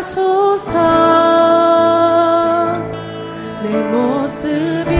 하소서. 내 모습 이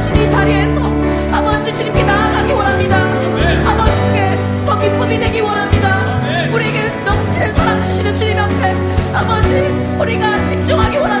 주님 이 네 자리에서 아버지 주님께 나아가기 원합니다. 아버지께 더 기쁨이 되기 원합니다. 우리에게 넘치는 사랑 주시는 주님 앞에 아버지 우리가 집중하기 원합니다.